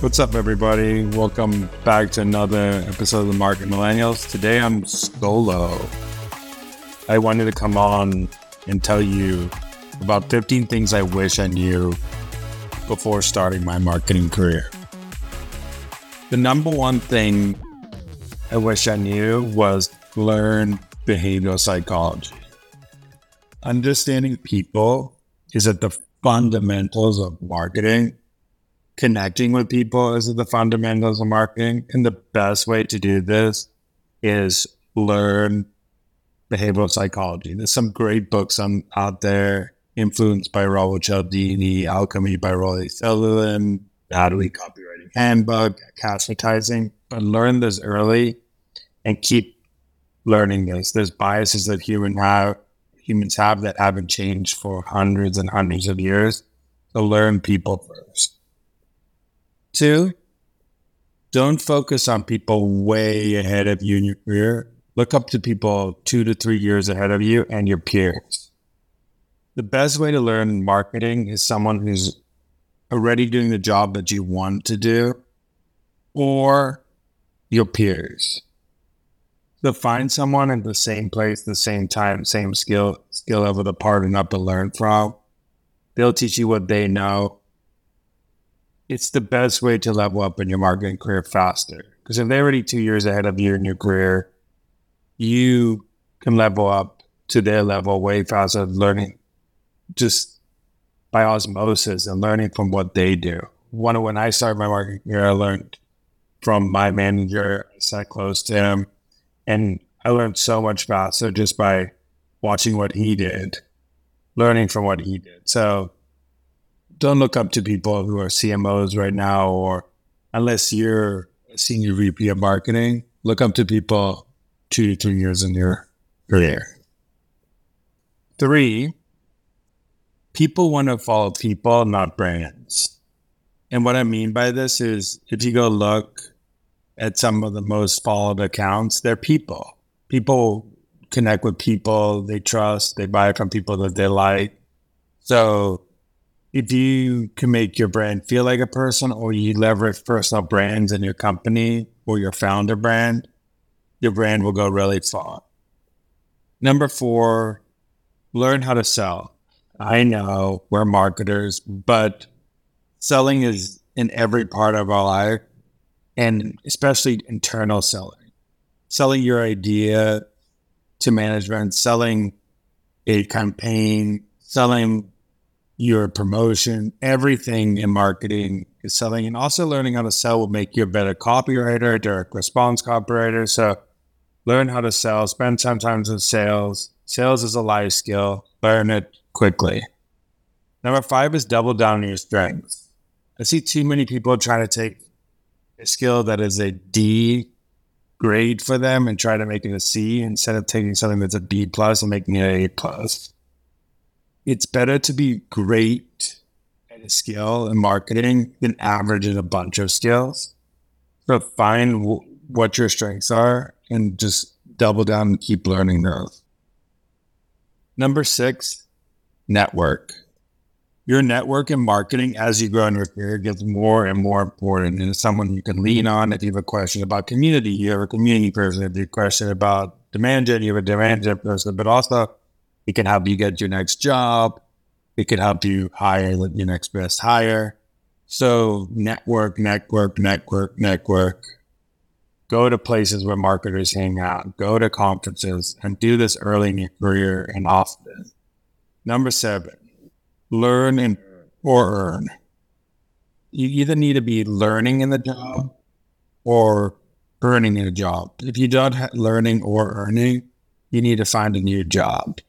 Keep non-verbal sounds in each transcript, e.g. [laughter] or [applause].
What's up, everybody? Welcome back to another episode of the Market Millennials. Today I'm solo. I wanted to come on and tell you about 15 things I wish I knew before starting my marketing career. The number one thing I wish I knew was learn behavioral psychology. Understanding people is at the fundamentals of marketing connecting with people is the fundamentals of marketing. And the best way to do this is learn behavioral psychology. There's some great books on, out there, influenced by Robert Cialdini, Alchemy by Rory Sutherland, Adweek Copywriting Handbook, Cashvertising. But learn this early and keep learning this. There's biases that human have, humans have that haven't changed for hundreds and hundreds of years. So learn people first. Two, don't focus on people way ahead of you in your career. Look up to people two to three years ahead of you and your peers. The best way to learn marketing is someone who's already doing the job that you want to do or your peers. So find someone in the same place, the same time, same skill, skill level to partner up to learn from. They'll teach you what they know it's the best way to level up in your marketing career faster. Because if they're already two years ahead of you in your career, you can level up to their level way faster, learning just by osmosis and learning from what they do. One when I started my marketing career, I learned from my manager. I sat close to him, and I learned so much faster just by watching what he did, learning from what he did. So don't look up to people who are CMOs right now, or unless you're a senior VP of marketing, look up to people two to three years in your career. Three, people want to follow people, not brands. And what I mean by this is if you go look at some of the most followed accounts, they're people. People connect with people they trust, they buy from people that they like. So if you can make your brand feel like a person or you leverage personal brands in your company or your founder brand, your brand will go really far. Number four, learn how to sell. I know we're marketers, but selling is in every part of our life and especially internal selling. Selling your idea to management, selling a campaign, selling your promotion, everything in marketing is selling, and also learning how to sell will make you a better copywriter, direct response copywriter. So learn how to sell, spend some time in sales. Sales is a life skill. Learn it quickly. Number five is double down on your strengths. I see too many people trying to take a skill that is a D grade for them and try to make it a C instead of taking something that's a B plus and making it an A plus it's better to be great at a skill in marketing than average in a bunch of skills. So find w- what your strengths are and just double down and keep learning those. Number six, network. Your network in marketing as you grow in your career gets more and more important. And it's someone you can lean on if you have a question about community, you have a community person, if you have a question about demand gen, you have a demand gen person, but also it can help you get your next job. It can help you hire your next best hire. So network, network, network, network. Go to places where marketers hang out. Go to conferences and do this early in your career and often. Number seven, learn and or earn. You either need to be learning in the job or earning in a job. If you don't have learning or earning, you need to find a new job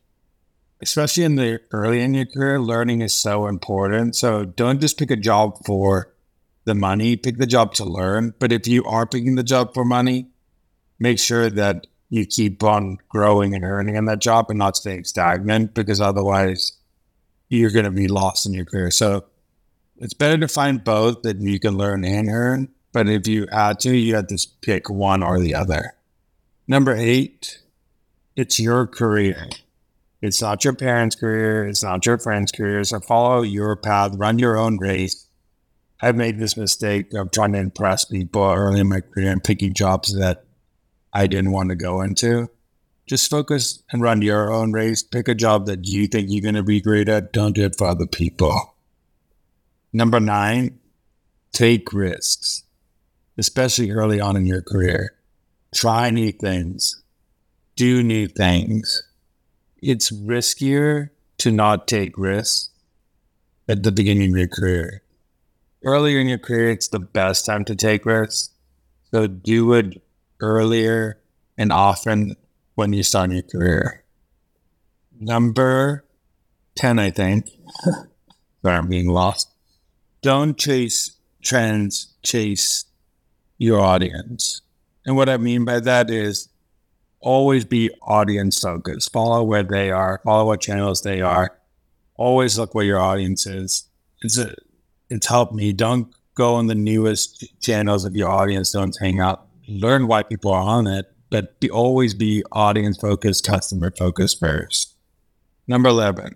especially in the early in your career, learning is so important. So don't just pick a job for the money, pick the job to learn. But if you are picking the job for money, make sure that you keep on growing and earning in that job and not staying stagnant because otherwise you're going to be lost in your career. So it's better to find both that you can learn and earn. But if you had to, you have to pick one or the other. Number eight, it's your career. It's not your parents' career. It's not your friend's career. So follow your path, run your own race. I've made this mistake of trying to impress people early in my career and picking jobs that I didn't want to go into. Just focus and run your own race. Pick a job that you think you're going to be great at. Don't do it for other people. Number nine, take risks, especially early on in your career. Try new things, do new things. It's riskier to not take risks at the beginning of your career. Earlier in your career, it's the best time to take risks. So do it earlier and often when you start your career. Number 10, I think. [laughs] Sorry, I'm being lost. Don't chase trends, chase your audience. And what I mean by that is always be audience focused. Follow where they are, follow what channels they are. Always look where your audience is. It's a, it's helped me. Don't go on the newest channels of your audience. Don't hang out learn why people are on it, but be, always be audience focused, customer focused first. Number 11,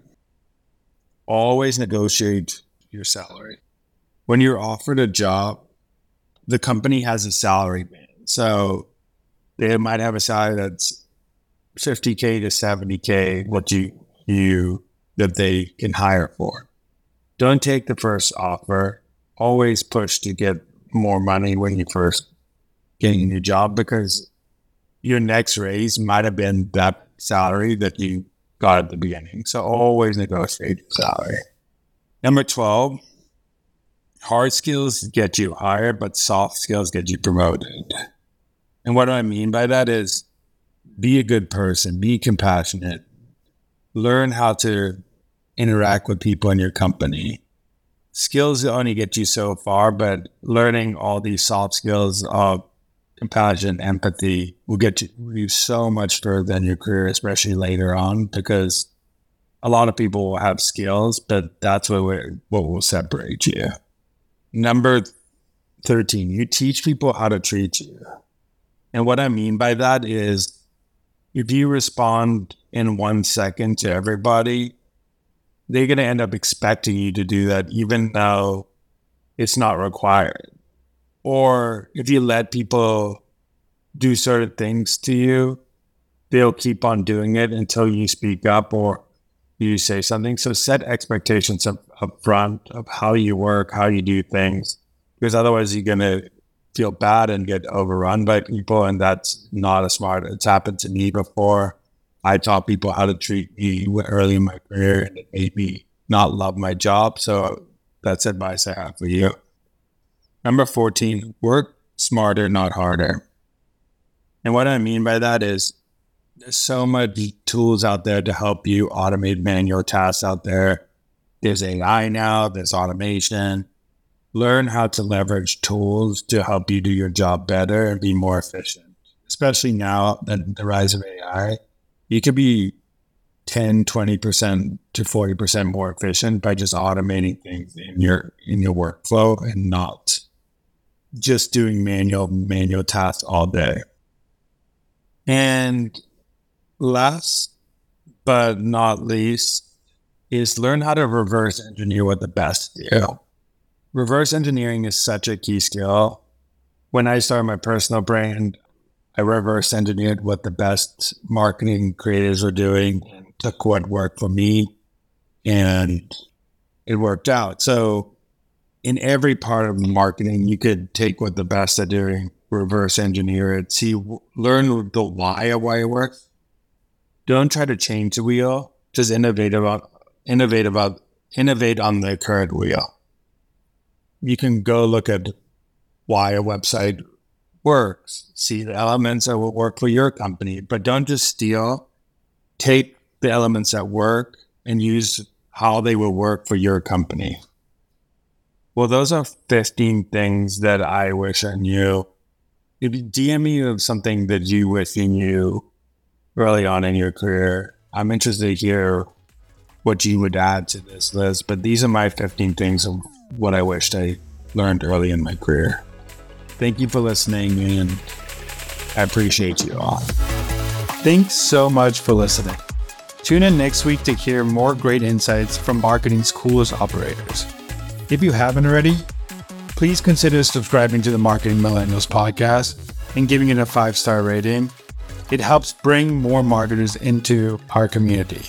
always negotiate your salary. When you're offered a job, the company has a salary band. So they might have a salary that's 50K to 70K, what you, you, that they can hire for. Don't take the first offer. Always push to get more money when you first getting a new job because your next raise might have been that salary that you got at the beginning. So always negotiate your salary. Number 12, hard skills get you hired, but soft skills get you promoted. And what do I mean by that is be a good person, be compassionate, learn how to interact with people in your company. Skills only get you so far, but learning all these soft skills of compassion, empathy will get you so much further in your career, especially later on, because a lot of people will have skills, but that's what what will separate you. Number 13, you teach people how to treat you. And what I mean by that is if you respond in one second to everybody, they're going to end up expecting you to do that, even though it's not required or if you let people do certain things to you, they'll keep on doing it until you speak up or you say something. So set expectations up, up front of how you work, how you do things, because otherwise you're going to feel bad and get overrun by people. And that's not a smart. It's happened to me before. I taught people how to treat me early in my career and it made me not love my job. So that's advice I have for you. Number 14, work smarter, not harder. And what I mean by that is there's so much tools out there to help you automate manual tasks out there. There's AI now, there's automation. Learn how to leverage tools to help you do your job better and be more efficient. Especially now that the rise of AI, you could be 10, 20% to 40% more efficient by just automating things in your in your workflow and not just doing manual manual tasks all day. And last but not least is learn how to reverse engineer what the best do. Reverse engineering is such a key skill. When I started my personal brand, I reverse engineered what the best marketing creators were doing and took what worked for me and it worked out. So in every part of marketing, you could take what the best are doing, reverse engineer it, see, learn the why of why it works. Don't try to change the wheel. Just innovate about, innovate about, innovate on the current wheel. You can go look at why a website works, see the elements that will work for your company, but don't just steal. Take the elements that work and use how they will work for your company. Well, those are 15 things that I wish I knew if you DM me of something that you wish you knew early on in your career, I'm interested to hear what you would add to this list. But these are my 15 things of what I wished I learned early in my career. Thank you for listening, and I appreciate you all. Thanks so much for listening. Tune in next week to hear more great insights from marketing's coolest operators. If you haven't already, please consider subscribing to the Marketing Millennials podcast and giving it a five star rating. It helps bring more marketers into our community.